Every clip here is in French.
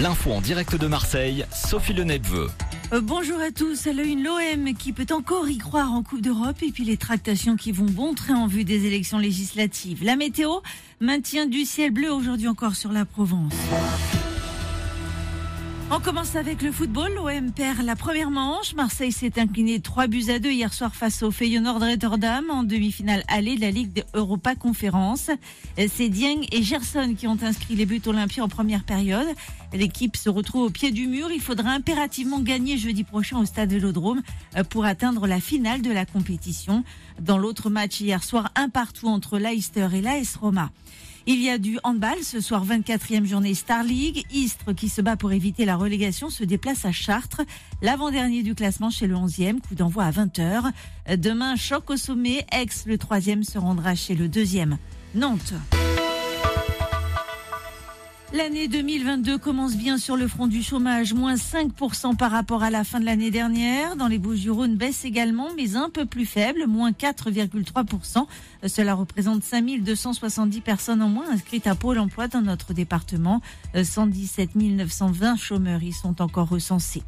L'info en direct de Marseille, Sophie Le Nebveux. Euh, bonjour à tous. À une l'OM qui peut encore y croire en Coupe d'Europe et puis les tractations qui vont bon train en vue des élections législatives. La météo maintient du ciel bleu aujourd'hui encore sur la Provence. On commence avec le football. L'OM perd la première manche. Marseille s'est incliné 3 buts à 2 hier soir face au Feyenoord Rotterdam en demi-finale allée de la Ligue Europa Conférence. C'est Dieng et Gerson qui ont inscrit les buts olympiens en première période. L'équipe se retrouve au pied du mur. Il faudra impérativement gagner jeudi prochain au stade Vélodrome pour atteindre la finale de la compétition. Dans l'autre match hier soir, un partout entre Leicester et l'AS Roma. Il y a du handball ce soir 24e journée Star League. Istres qui se bat pour éviter la relégation se déplace à Chartres, l'avant-dernier du classement chez le 11e, coup d'envoi à 20h. Demain, choc au sommet, Aix le 3e se rendra chez le 2e, Nantes. L'année 2022 commence bien sur le front du chômage, moins 5% par rapport à la fin de l'année dernière. Dans les Bouches-du-Rhône, baisse également, mais un peu plus faible, moins 4,3%. Cela représente 5270 personnes en moins inscrites à Pôle emploi dans notre département. 117 920 chômeurs y sont encore recensés.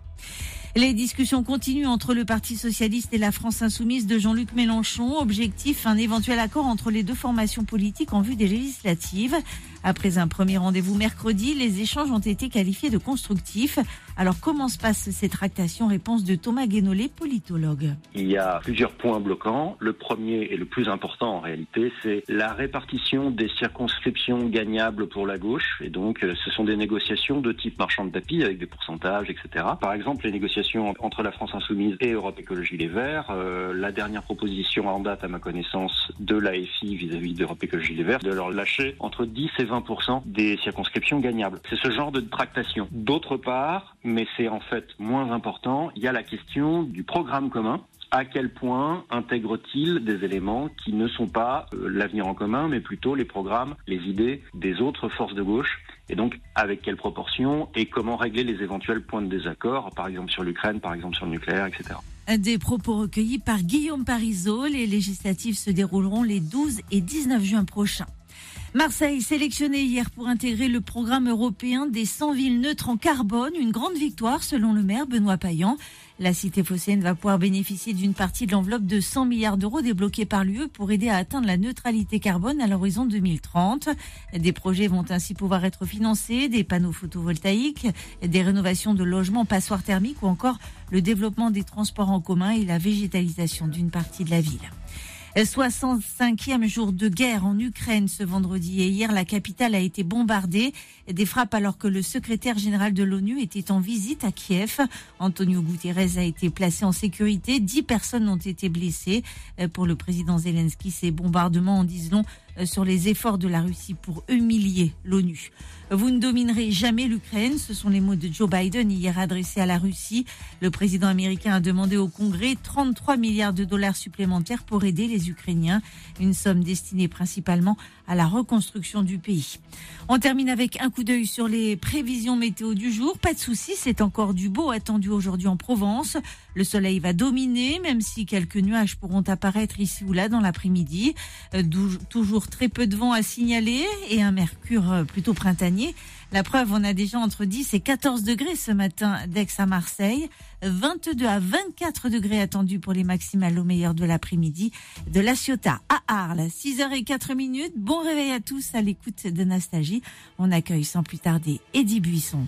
Les discussions continuent entre le Parti socialiste et la France insoumise de Jean-Luc Mélenchon. Objectif, un éventuel accord entre les deux formations politiques en vue des législatives. Après un premier rendez-vous mercredi, les échanges ont été qualifiés de constructifs. Alors comment se passent ces tractations Réponse de Thomas Guénolé, politologue. Il y a plusieurs points bloquants. Le premier et le plus important en réalité, c'est la répartition des circonscriptions gagnables pour la gauche. Et donc euh, ce sont des négociations de type marchand de tapis avec des pourcentages, etc. Par exemple, les négociations entre la France insoumise et Europe Écologie Les Verts. Euh, la dernière proposition en date, à ma connaissance, de l'AFI vis-à-vis d'Europe Écologie Les Verts, de leur lâcher entre 10 et 20% des circonscriptions gagnables. C'est ce genre de tractation. D'autre part, mais c'est en fait moins important, il y a la question du programme commun à quel point intègre-t-il des éléments qui ne sont pas euh, l'avenir en commun, mais plutôt les programmes, les idées des autres forces de gauche, et donc avec quelle proportion et comment régler les éventuels points de désaccord, par exemple sur l'Ukraine, par exemple sur le nucléaire, etc. Des propos recueillis par Guillaume Parisot. Les législatives se dérouleront les 12 et 19 juin prochains. Marseille, sélectionné hier pour intégrer le programme européen des 100 villes neutres en carbone, une grande victoire selon le maire Benoît Payan. La cité phocéenne va pouvoir bénéficier d'une partie de l'enveloppe de 100 milliards d'euros débloquée par l'UE pour aider à atteindre la neutralité carbone à l'horizon 2030. Des projets vont ainsi pouvoir être financés, des panneaux photovoltaïques, des rénovations de logements passoires thermiques ou encore le développement des transports en commun et la végétalisation d'une partie de la ville. 65e jour de guerre en Ukraine ce vendredi et hier, la capitale a été bombardée. Des frappes alors que le secrétaire général de l'ONU était en visite à Kiev. Antonio Guterres a été placé en sécurité. Dix personnes ont été blessées. Pour le président Zelensky, ces bombardements en disent long euh, sur les efforts de la Russie pour humilier l'ONU. Vous ne dominerez jamais l'Ukraine, ce sont les mots de Joe Biden hier adressés à la Russie. Le président américain a demandé au Congrès 33 milliards de dollars supplémentaires pour aider les Ukrainiens, une somme destinée principalement à la reconstruction du pays. On termine avec un coup d'œil sur les prévisions météo du jour. Pas de soucis, c'est encore du beau attendu aujourd'hui en Provence. Le soleil va dominer, même si quelques nuages pourront apparaître ici ou là dans l'après-midi. Euh, toujours très peu de vent à signaler et un mercure euh, plutôt printanier. La preuve, on a déjà entre 10 et 14 degrés ce matin d'Aix à Marseille, 22 à 24 degrés attendus pour les maximales au meilleur de l'après-midi, de La Ciotat à Arles, 6h04 minutes. Bon réveil à tous à l'écoute de Nastagie. On accueille sans plus tarder Eddie Buisson.